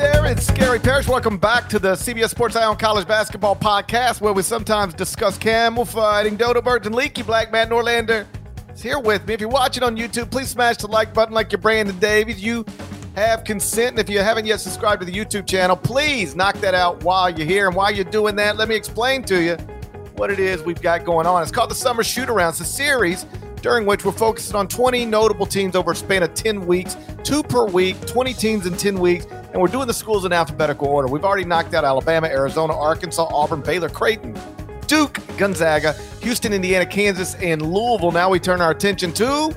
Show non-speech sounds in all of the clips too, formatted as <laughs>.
There, it's Gary Parrish. Welcome back to the CBS Sports Eye on College Basketball podcast, where we sometimes discuss camel fighting, dodo birds, and leaky black. Matt Norlander is here with me. If you're watching on YouTube, please smash the like button like you're Brandon Davies. You have consent. And if you haven't yet subscribed to the YouTube channel, please knock that out while you're here. And while you're doing that, let me explain to you what it is we've got going on. It's called the Summer Shoot Around. It's a series during which we're focusing on 20 notable teams over a span of 10 weeks, two per week, 20 teams in 10 weeks and we're doing the schools in alphabetical order. We've already knocked out Alabama, Arizona, Arkansas, Auburn, Baylor, Creighton, Duke, Gonzaga, Houston, Indiana, Kansas, and Louisville. Now we turn our attention to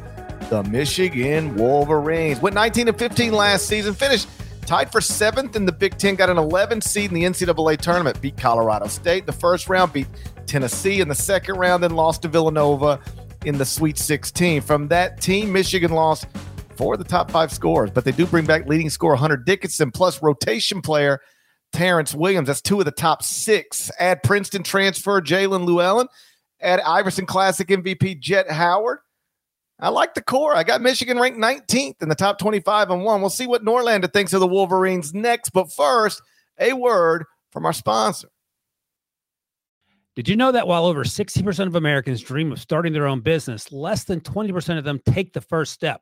the Michigan Wolverines. Went 19 and 15 last season, finished tied for seventh in the Big Ten, got an 11 seed in the NCAA tournament, beat Colorado State the first round, beat Tennessee in the second round, then lost to Villanova in the Sweet 16. From that team, Michigan lost four of the top five scores, but they do bring back leading scorer Hunter Dickinson plus rotation player Terrence Williams. That's two of the top six. Add Princeton transfer Jaelin Llewellyn. Add Iverson Classic MVP Jett Howard. I like the core. I got Michigan ranked 19th in the top 25 and one. We'll see what Norlander thinks of the Wolverines next. But first, a word from our sponsor. Did you know that while over 60% of Americans dream of starting their own business, less than 20% of them take the first step?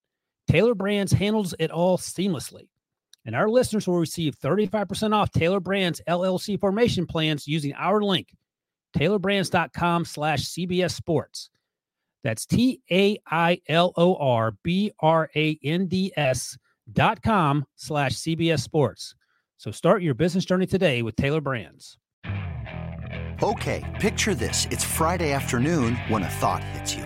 Tailor Brands handles it all seamlessly. And our listeners will receive 35% off Tailor Brands LLC formation plans using our link, tailorbrands.com slash CBS Sports. That's T A I L O R B R A N D S dot com slash CBS Sports. So start your business journey today with Tailor Brands. Okay, picture this. It's Friday afternoon when a thought hits you.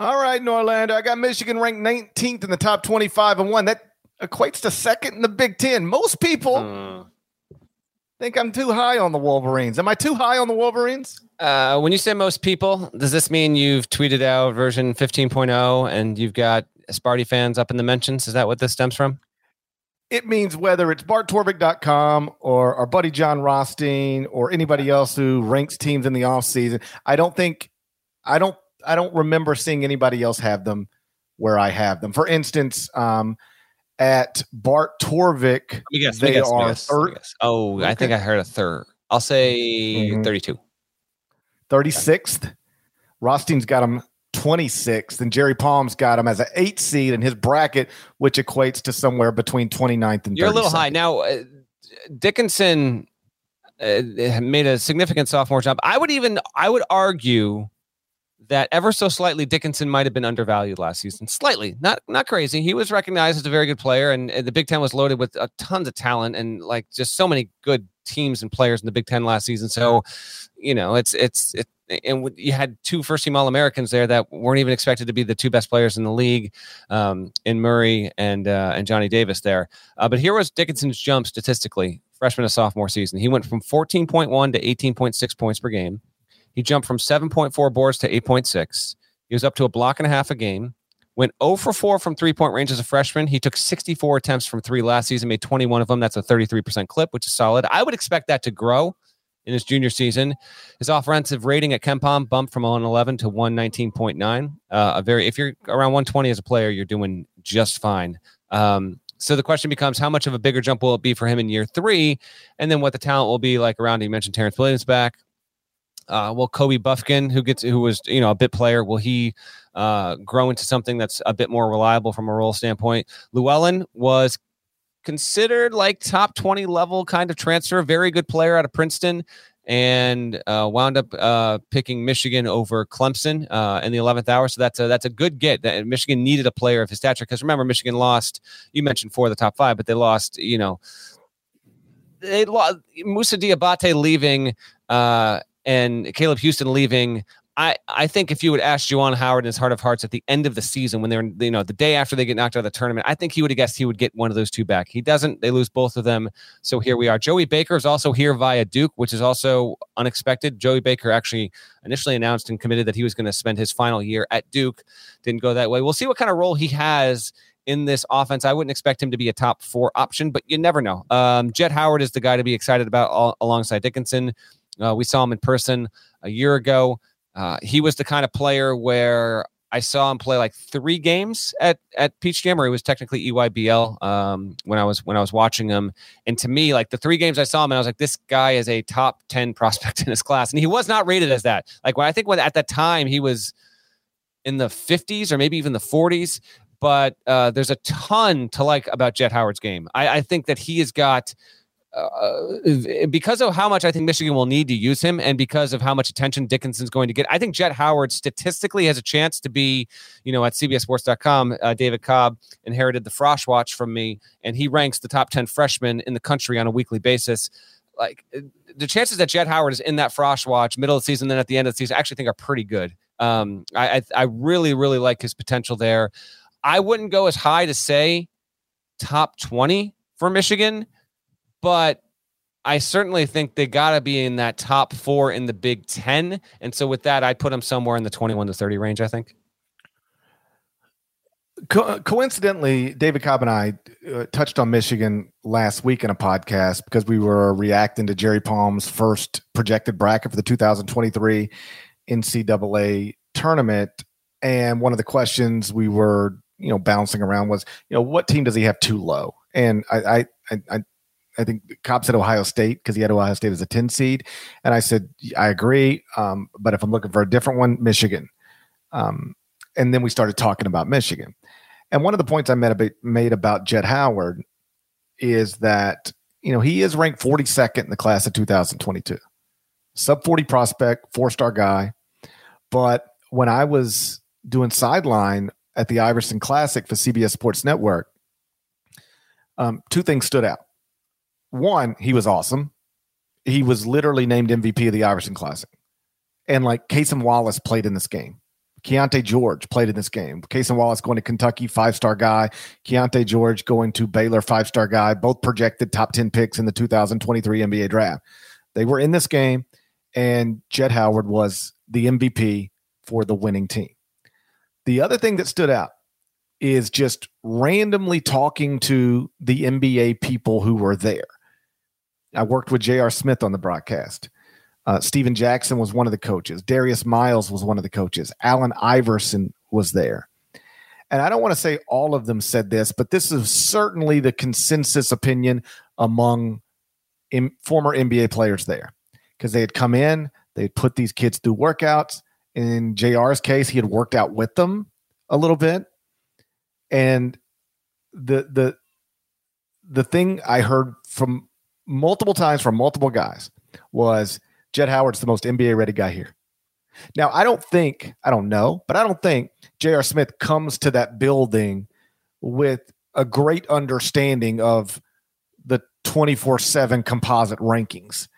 All right, Norlander. I got Michigan ranked 19th in the top 25 and one. That equates to second in the Big Ten. Most people uh, think I'm too high on the Wolverines. Am I too high on the Wolverines? Uh, when you say most people, does this mean you've tweeted out version 15.0 and you've got Sparty fans up in the mentions? Is that what this stems from? It means whether it's barttorvik.com or our buddy Jon Rothstein or anybody else who ranks teams in the offseason. I don't think, I don't I don't remember seeing anybody else have them where I have them. For instance, um, at Bart Torvik, guess, they guess, are third. Oh, okay. I think I heard a third. I'll say mm-hmm. 32. 36th. Rothstein's got them 26th, and Jerry Palm's got him as an eight seed in his bracket, which equates to somewhere between 29th and You're a little high. Now, uh, Dickinson uh, made a significant sophomore jump. I would even, I would argue that ever so slightly, Dickinson might have been undervalued last season. Slightly, not not crazy. He was recognized as a very good player, and, and the Big Ten was loaded with uh, tons of talent and like just so many good teams and players in the Big Ten last season. So, you know, it's it's it, and you had two first team All Americans there that weren't even expected to be the two best players in the league, um, in Murray and uh, and Johnny Davis there. Uh, but here was Dickinson's jump statistically, freshman to sophomore season. He went from 14.1 to 18.6 points per game. He jumped from 7.4 boards to 8.6. He was up to a block and a half a game. Went 0 for 4 from three point range as a freshman. He took 64 attempts from three last season, made 21 of them. That's a 33% clip, which is solid. I would expect that to grow in his junior season. His offensive rating at KenPom bumped from 111 to 119.9. Uh, a very if you're around 120 as a player, you're doing just fine. Um, so the question becomes how much of a bigger jump will it be for him in year three, and then what the talent will be like around. You mentioned Terrence Williams back. Uh, will Kobe Bufkin, who gets who was you know a bit player, will he uh, grow into something that's a bit more reliable from a role standpoint? Llewellyn was considered like top 20 level kind of transfer, very good player out of Princeton, and uh, wound up uh, picking Michigan over Clemson uh, in the 11th hour. So that's a that's a good get. That Michigan needed a player of his stature because remember Michigan lost. You mentioned four of the top five, but they lost. You know, they lost Moussa Diabate leaving. Uh, and Caleb Houston leaving, I, I think if you would ask Juwan Howard in his heart of hearts at the end of the season when they're you know the day after they get knocked out of the tournament, I think he would have guessed he would get one of those two back. He doesn't. They lose both of them. So here we are. Joey Baker is also here via Duke, which is also unexpected. Joey Baker actually initially announced and committed that he was going to spend his final year at Duke. Didn't go that way. We'll see what kind of role he has in this offense. I wouldn't expect him to be a top four option, but you never know. Um, Jett Howard is the guy to be excited about all, alongside Dickinson. Uh, we saw him in person a year ago. Uh, he was the kind of player where I saw him play like three games at at Peach Jam, or he was technically EYBL um, when I was when I was watching him. And to me, like the three games I saw him, and I was like, this guy is a top ten prospect <laughs> in his class, and he was not rated as that. Like when I think when at that time he was in the 50s or maybe even the 40s. But uh, there's a ton to like about Jett Howard's game. I, I think that he has got uh, because of how much I think Michigan will need to use him, and because of how much attention Dickinson's going to get, I think Jett Howard statistically has a chance to be, you know, at CBSSports.com. Uh, David Cobb inherited the Frosh Watch from me, and he ranks the top ten freshmen in the country on a weekly basis. Like the chances that Jett Howard is in that Frosh Watch middle of the season, then at the end of the season, I actually think are pretty good. Um, I, I I really really like his potential there. I wouldn't go as high to say top twenty for Michigan but I certainly think they got to be in that top four in the Big Ten. And so with that, I'd put them somewhere in the 21 to 30 range, I think. Co- coincidentally, David Cobb and I uh, touched on Michigan last week in a podcast because we were reacting to Jerry Palm's first projected bracket for the 2023 NCAA tournament. And one of the questions we were, you know, bouncing around was, you know, what team does he have too low? And I, I, I, I think Cobb said Ohio State because he had Ohio State as a 10 seed. And I said, I agree. Um, but if I'm looking for a different one, Michigan. Um, and then we started talking about Michigan. And one of the points I made about, made about Jet Howard is that, you know, he is ranked 42nd in the class of 2022. Sub 40 prospect, four star guy. But when I was doing sideline at the Iverson Classic for CBS Sports Network, um, two things stood out one, he was awesome. He was literally named MVP of the Iverson Classic. And like Cason Wallace played in this game. Keyonte George played in this game. Cason Wallace going to Kentucky, five star guy. Keyonte George going to Baylor, five star guy. Both projected top 10 picks in the 2023 NBA draft. They were in this game, and Jett Howard was the MVP for the winning team. The other thing that stood out is just randomly talking to the NBA people who were there. I worked with J.R. Smith on the broadcast. Uh, Stephen Jackson was one of the coaches. Darius Miles was one of the coaches. Allen Iverson was there. And I don't want to say all of them said this, but this is certainly the consensus opinion among former NBA players there because they had come in, they had put these kids through workouts, In JR's case, he had worked out with them a little bit. And the the the thing I heard from multiple times from multiple guys was Jett Howard's the most NBA ready guy here. Now, I don't think, I don't know, but I don't think J.R. Smith comes to that building with a great understanding of the 24 7 composite rankings.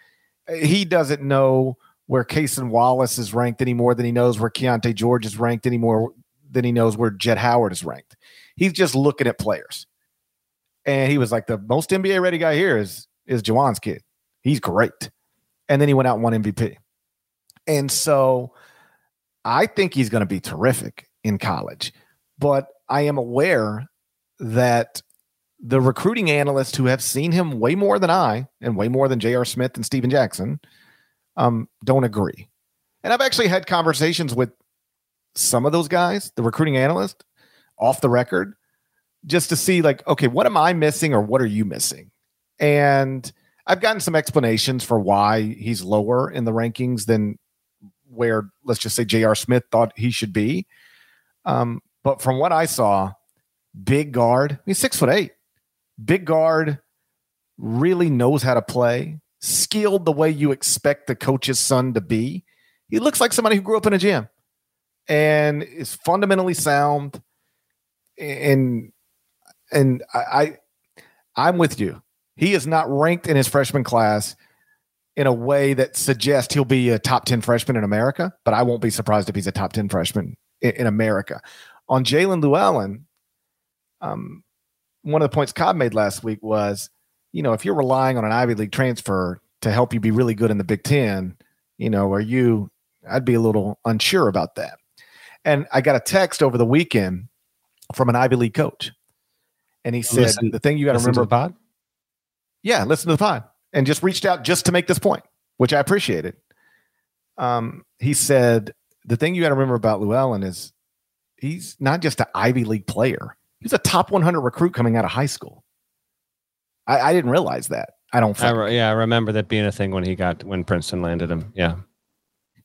He doesn't know where Cason Wallace is ranked any more than he knows where Keyonte George is ranked any more than he knows where Jett Howard is ranked. He's just looking at players. And he was like, the most NBA ready guy here is is Juwan's kid. He's great. And then he went out and won MVP. And so I think he's going to be terrific in college. But I am aware that the recruiting analysts who have seen him way more than I and way more than J.R. Smith and Stephen Jackson um, don't agree. And I've actually had conversations with some of those guys, the recruiting analyst, off the record, just to see, like, okay, what am I missing or what are you missing? And I've gotten some explanations for why he's lower in the rankings than where, let's just say, J.R. Smith thought he should be. Um, but from what I saw, big guard, he's six foot eight, big guard, really knows how to play, skilled the way you expect the coach's son to be. He looks like somebody who grew up in a gym and is fundamentally sound. And and I, I I'm with you. He is not ranked in his freshman class in a way that suggests he'll be a top 10 freshman in America, but I won't be surprised if he's a top 10 freshman in, in America. On Jaelin Llewellyn, um, one of the points Cobb made last week was, you know, if you're relying on an Ivy League transfer to help you be really good in the Big Ten, you know, are you, I'd be a little unsure about that. And I got a text over the weekend from an Ivy League coach. And he said, listen, the thing you got to remember about yeah, listen to the pod and just reached out just to make this point, which I appreciated. Um, he said the thing you got to remember about Llewellyn is he's not just an Ivy League player; he's a top 100 recruit coming out of high school. I, I didn't realize that. I don't. I re- yeah, I remember that being a thing when he got when Princeton landed him. Yeah,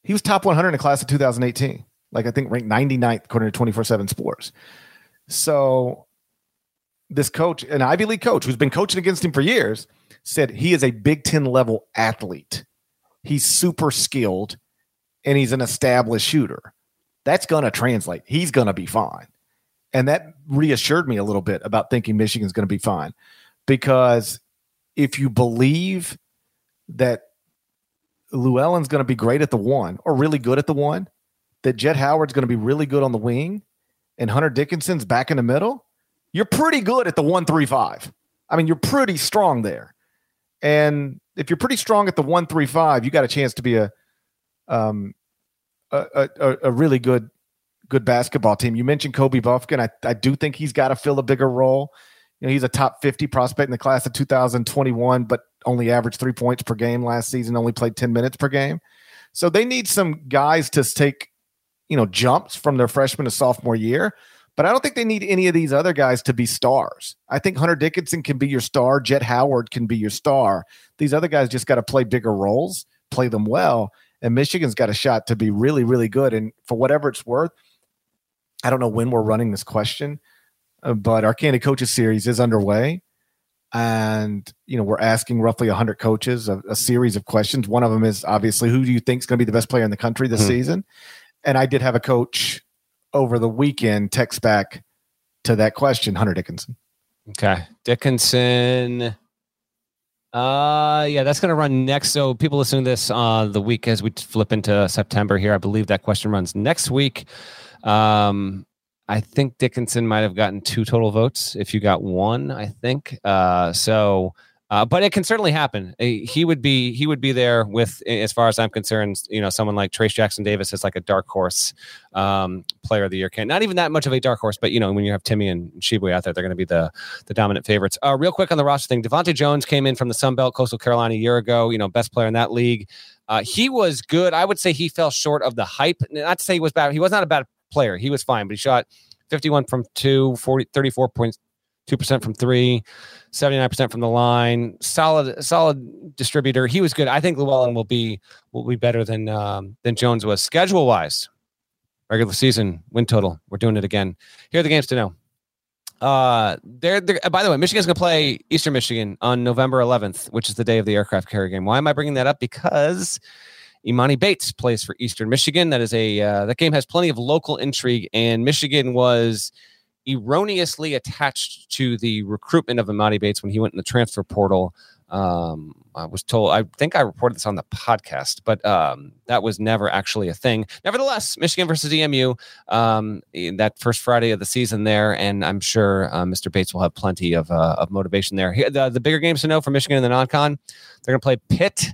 he was top 100 in the class of 2018. Like I think ranked 99th according to 24/7 Sports. So this coach, an Ivy League coach who's been coaching against him for years, said he is a Big Ten level athlete. He's super skilled and he's an established shooter. That's going to translate. He's going to be fine. And that reassured me a little bit about thinking Michigan's going to be fine because if you believe that Llewellyn's going to be great at the one or really good at the one, that Jett Howard's going to be really good on the wing and Hunter Dickinson's back in the middle, you're pretty good at the 135. I mean, you're pretty strong there. And if you're pretty strong at the 135, you got a chance to be a um a, a, a really good good basketball team. You mentioned Kobe Bufkin. I, I do think he's got to fill a bigger role. You know, he's a top 50 prospect in the class of 2021, but only averaged three points per game last season, only played 10 minutes per game. So they need some guys to take, you know, jumps from their freshman to sophomore year. But I don't think they need any of these other guys to be stars. I think Hunter Dickinson can be your star. Jett Howard can be your star. These other guys just got to play bigger roles, play them well. And Michigan's got a shot to be really, really good. And for whatever it's worth, I don't know when we're running this question, uh, but our Candid Coaches series is underway. And, you know, we're asking roughly 100 coaches a, a series of questions. One of them is obviously who do you think is going to be the best player in the country this hmm season? And I did have a coach over the weekend text back to that question, Hunter Dickinson. Okay. Dickinson. Uh yeah, that's gonna run next. So people listening to this uh the week as we flip into September here. I believe that question runs next week. Um I think Dickinson might have gotten two total votes if you got one, I think. Uh so uh, but it can certainly happen. He would be he would be there with, as far as I'm concerned, you know, someone like Trayce Jackson Davis is like a dark horse um, player of the year. Can not even that much of a dark horse, but you know, when you have Timme and Tshiebwe out there, they're going to be the the dominant favorites. Uh, real quick on the roster thing, DeVante' Jones came in from the Sun Belt, Coastal Carolina a year ago. You know, best player in that league. Uh, he was good. I would say he fell short of the hype. Not to say he was bad. He was not a bad player. He was fine, but he shot 51 from two, 40, 34 points, 2% from three, 79% from the line. Solid, solid distributor. He was good. I think Llewellyn will be will be better than um, than Jones was schedule wise. regular season win total. We're doing it again. Here are the games to know. Uh, they're, they're by the way, Michigan's going to play Eastern Michigan on November 11th, which is the day of the aircraft carrier game. Why am I bringing that up? Because Emoni Bates plays for Eastern Michigan. That is a uh, that game has plenty of local intrigue, and Michigan was erroneously attached to the recruitment of Emoni Bates when he went in the transfer portal. Um, I was told, I think I reported this on the podcast, but um, that was never actually a thing. Nevertheless, Michigan versus EMU, um, that first Friday of the season there, and I'm sure uh, Mr. Bates will have plenty of, uh, of motivation there. Here, the, the bigger games to know for Michigan in the non con, they're going to play Pitt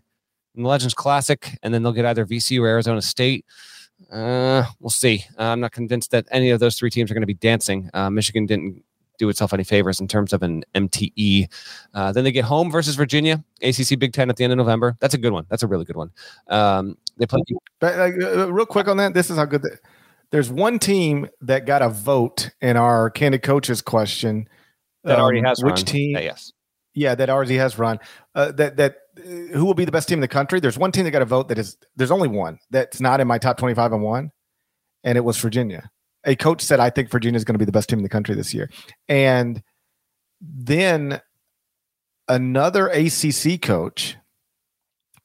in the Legends Classic, and then they'll get either VCU or Arizona State. Uh, we'll see. Uh, I'm not convinced that any of those three teams are going to be dancing. Uh, Michigan didn't do itself any favors in terms of an MTE. Uh, then they get home versus Virginia, ACC Big Ten at the end of November. That's a good one. That's a really good one. Um, they play. But, uh, uh, real quick on that, this is how good. The, there's one team that got a vote in our candid coaches question. That already um, has which run. team? Yeah, yes. Yeah, that already has run. Uh, that that who will be the best team in the country? There's one team that got a vote that is. There's only one that's not in my top 25 and one, and it was Virginia. A coach said, "I think Virginia is going to be the best team in the country this year," and then another ACC coach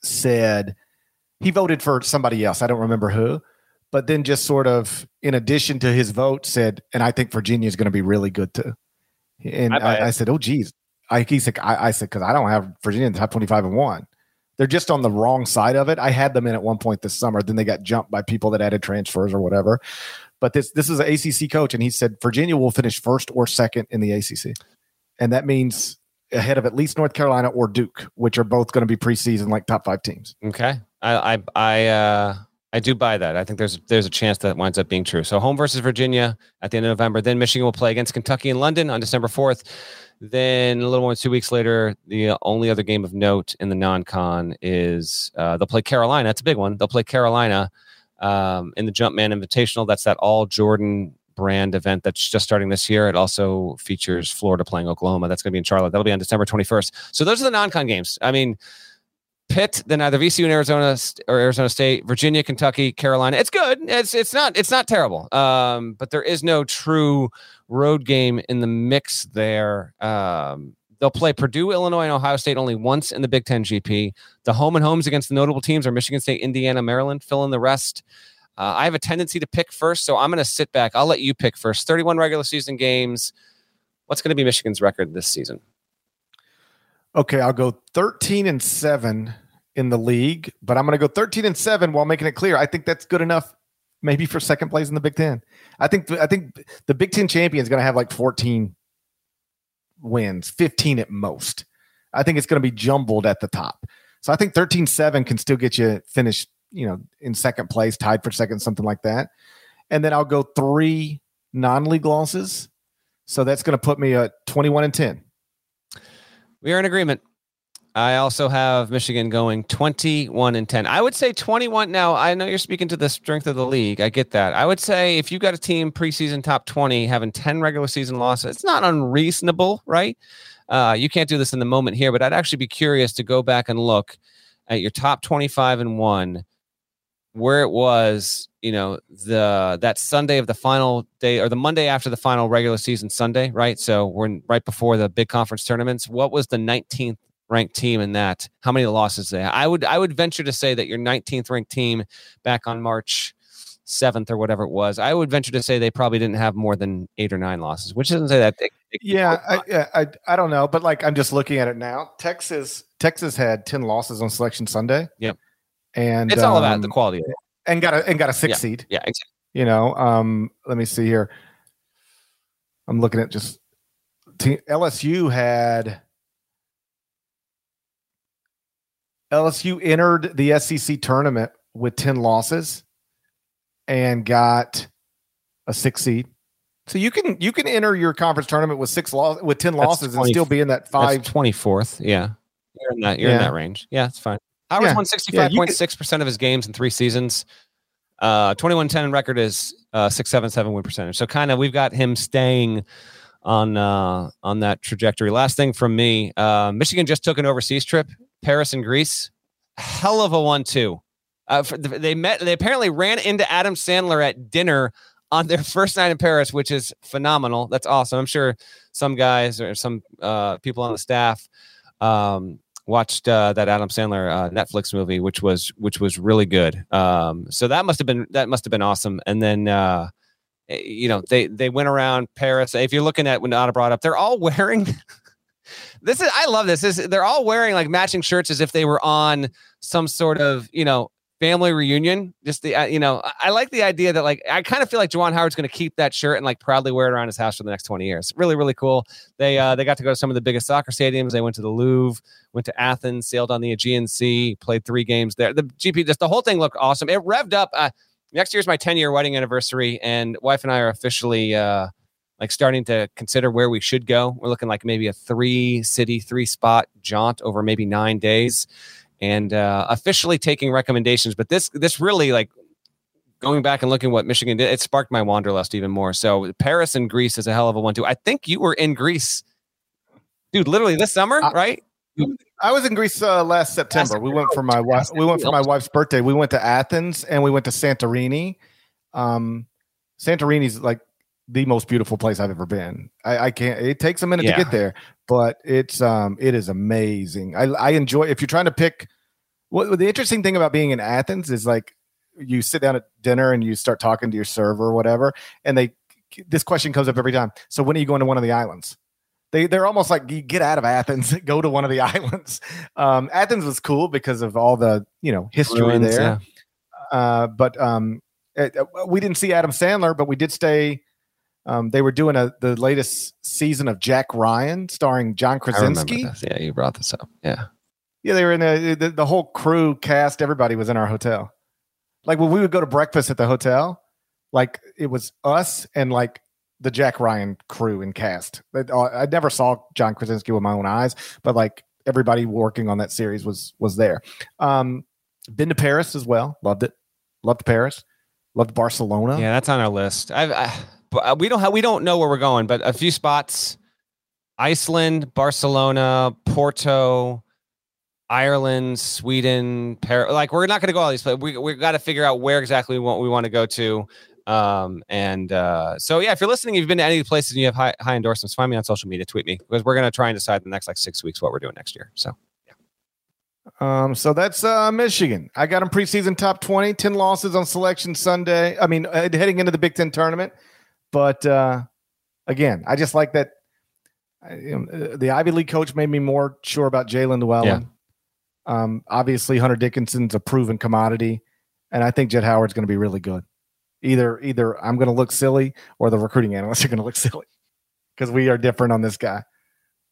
said he voted for somebody else. I don't remember who, but then just sort of in addition to his vote said, and I think Virginia is going to be really good too. And I I, I, said, oh geez, I he said, I, I said because I don't have Virginia in the top twenty five and one. They're just on the wrong side of it. I had them in at one point this summer. Then they got jumped by people that added transfers or whatever. But this this is an ACC coach, and he said Virginia will finish first or second in the ACC, and that means ahead of at least North Carolina or Duke, which are both going to be preseason like top five teams. Okay. I I I uh I do buy that. I think there's there's a chance that winds up being true. So home versus Virginia at the end of November. Then Michigan will play against Kentucky in London on December 4th. Then a little more than two weeks later, the only other game of note in the non-con is uh, they'll play Carolina. That's a big one. They'll play Carolina um, in the Jumpman Invitational. That's that all Jordan brand event that's just starting this year. It also features Florida playing Oklahoma. That's going to be in Charlotte. That'll be on December 21st. So those are the non-con games. I mean, Pitt, then either VCU and Arizona or Arizona State, Virginia, Kentucky, Carolina. It's good. It's it's not it's not terrible. Um, but there is no true road game in the mix there. Um, they'll play Purdue, Illinois, and Ohio State only once in the Big Ten GP. The home and homes against the notable teams are Michigan State, Indiana, Maryland. Fill in the rest. Uh, I have a tendency to pick first, so I'm going to sit back. I'll let you pick first. 31 regular season games. What's going to be Michigan's record this season? Okay, I'll go 13 and 7 in the league, but I'm going to go 13 and 7 while making it clear. I think that's good enough maybe for second place in the Big 10. I think I think the Big 10 champion is going to have like 14 wins, 15 at most. I think it's going to be jumbled at the top. So I think 13-7 can still get you finished, you know, in second place, tied for second, something like that. And then I'll go 3 non-league losses. So that's going to put me at 21 and 10. We are in agreement. I also have Michigan going 21 and 10. I would say 21. Now, I know you're speaking to the strength of the league. I get that. I would say if you've got a team preseason top 20 having 10 regular season losses, it's not unreasonable, right? Uh, you can't do this in the moment here, but I'd actually be curious to go back and look at your top 25 and 1 where it was, you know, the that Sunday of the final day or the Monday after the final regular season Sunday, right? So we're in, right before the big conference tournaments. What was the 19th ranked team in that? How many losses they? Had? I would I would venture to say that your 19th ranked team back on March 7th or whatever it was, I would venture to say they probably didn't have more than eight or nine losses, which doesn't say that. They, they- Yeah, I, yeah, I I don't know, but like I'm just looking at it now. Texas Texas had ten losses on Selection Sunday. Yep. And it's all about um, the quality of it. and got a and got a six Yeah. seed. Yeah, exactly. You know, um, let me see here. I'm looking at just te- LSU had LSU entered the SEC tournament with ten losses and got a six seed. So you can you can enter your conference tournament with six loss with ten losses 20 and still be in that five That's 24th. Yeah. You're in that you're in that range. Yeah, it's fine. Howard's Yeah. won Yeah, you 65.6% of his games in three seasons. Uh 21-10 record is uh 677 win percentage. So kind of we've got him staying on uh on that trajectory. Last thing from me, uh Michigan just took an overseas trip, Paris and Greece. Hell of a one two. Uh, they met. They apparently ran into Adam Sandler at dinner on their <laughs> first night in Paris, which is phenomenal. That's awesome. I'm sure some guys or some uh, people on the staff um, watched uh, that Adam Sandler uh, Netflix movie, which was which was really good. Um, so that must have been that must have been awesome. And then uh, eh, you know they they went around Paris. If you're looking at when Anna brought up, they're all <laughs> wearing. this is I love this. this. They're all wearing like matching shirts as if they were on some sort of you know family reunion. Just the, uh, you know, I like the idea that like I kind of feel like Juwan Howard's going to keep that shirt and like proudly wear it around his house for the next 20 years. Really, really cool. They uh, they got to go to some of the biggest soccer stadiums. They went to the Louvre, went to Athens, sailed on the Aegean Sea, played three games there. The GP, just the whole thing looked awesome. It revved up. Uh, next year's my 10 year wedding anniversary, and wife and I are officially. Uh, like starting to consider where we should go. We're looking like maybe a three city, three spot jaunt over maybe nine days and uh, officially taking recommendations. But this this really like going back and looking what Michigan did, it sparked my wanderlust even more. So Paris and Greece is a hell of a one too. I think you were in Greece, dude. Literally this summer, I, right? I was in Greece uh, last September. Last we went for my wife. We went for my wife's birthday. We went to Athens and we went to Santorini. Um, Santorini's like the most beautiful place I've ever been. I, I can't. It takes a minute yeah. to get there, but it's um it is amazing. I I enjoy. If you're trying to pick, what the interesting thing about being in Athens is like you sit down at dinner and you start talking to your server or whatever, and they this question comes up every time. So when are you going to one of the islands? They they're almost like you get out of Athens, <laughs> go to one of the <laughs> islands. Um, Athens was cool because of all the you know history Ruins, there. Yeah. Uh, but um, it, we didn't see Adam Sandler, but we did stay um, they were doing a the latest season of Jack Ryan, starring John Krasinski. Yeah, you brought this up. Yeah, yeah, they were in the, the the whole crew cast. Everybody was in our hotel. Like when we would go to breakfast at the hotel, like it was us and like the Jack Ryan crew and cast. Uh, I never saw John Krasinski with my own eyes, but like everybody working on that series was was there. Um, been to Paris as well. Loved it. Loved Paris. Loved Barcelona. Yeah, that's on our list. I've, I we don't have we don't know where we're going, but a few spots: Iceland, Barcelona, Porto, Ireland, Sweden, Paris. Like we're not going to go all these places. We we got to figure out where exactly we want we want to go to. Um, and uh, so yeah, if you're listening, you've been to any of these places and you have high, high endorsements, find me on social media, tweet me because we're going to try and decide the next like six weeks what we're doing next year. So. Yeah. Um, so that's uh, Michigan. I got them preseason top 20, 10 losses on selection Sunday. I mean, uh, heading into the Big Ten tournament. But uh, again, I just like that. You know, the Ivy League coach made me more sure about Jaelin Llewellyn. Yeah. Um, obviously, Hunter Dickinson's a proven commodity, and I think Jett Howard's going to be really good. Either either I'm going to look silly, or the recruiting analysts <laughs> are going to look silly because we are different on this guy.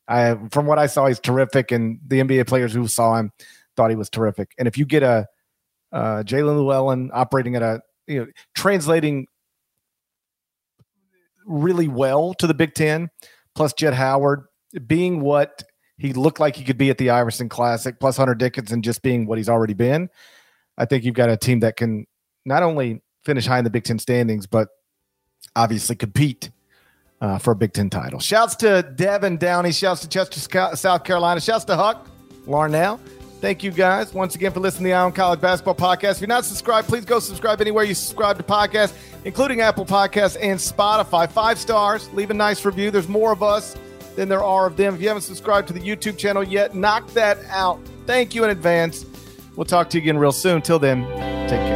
I, from what I saw, he's terrific, and the NBA players who saw him thought he was terrific. And if you get a uh, Jaelin Llewellyn operating at a you know translating really well to the Big Ten, plus Jett Howard being what he looked like he could be at the Iverson Classic, plus Hunter Dickinson just being what he's already been. I think you've got a team that can not only finish high in the Big Ten standings, but obviously compete uh, for a Big Ten title. Shouts to Devin Downey. Shouts to Chester, South Carolina. Shouts to Huck Larnell. Thank you guys once again for listening to the Eye on College Basketball Podcast. If you're not subscribed, please go subscribe anywhere you subscribe to podcasts, including Apple Podcasts and Spotify. Five stars, leave a nice review. There's more of us than there are of them. If you haven't subscribed to the YouTube channel yet, knock that out. Thank you in advance. We'll talk to you again real soon. Till then, take care.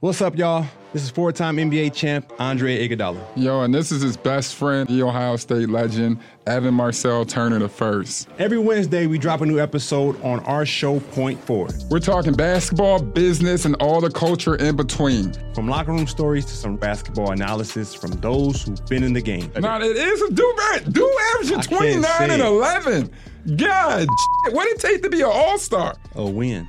What's up, y'all? This is four-time NBA champ Andre Iguodala. Yo, and this is his best friend, the Ohio State legend, Evan Marcel Turner the first. Every Wednesday, we drop a new episode on our show Four. We're talking basketball, business, and all the culture in between. From locker room stories to some basketball analysis from those who've been in the game. Now, it is a do do averaging 29 and 11. God, what did it take to be an all-star? A win.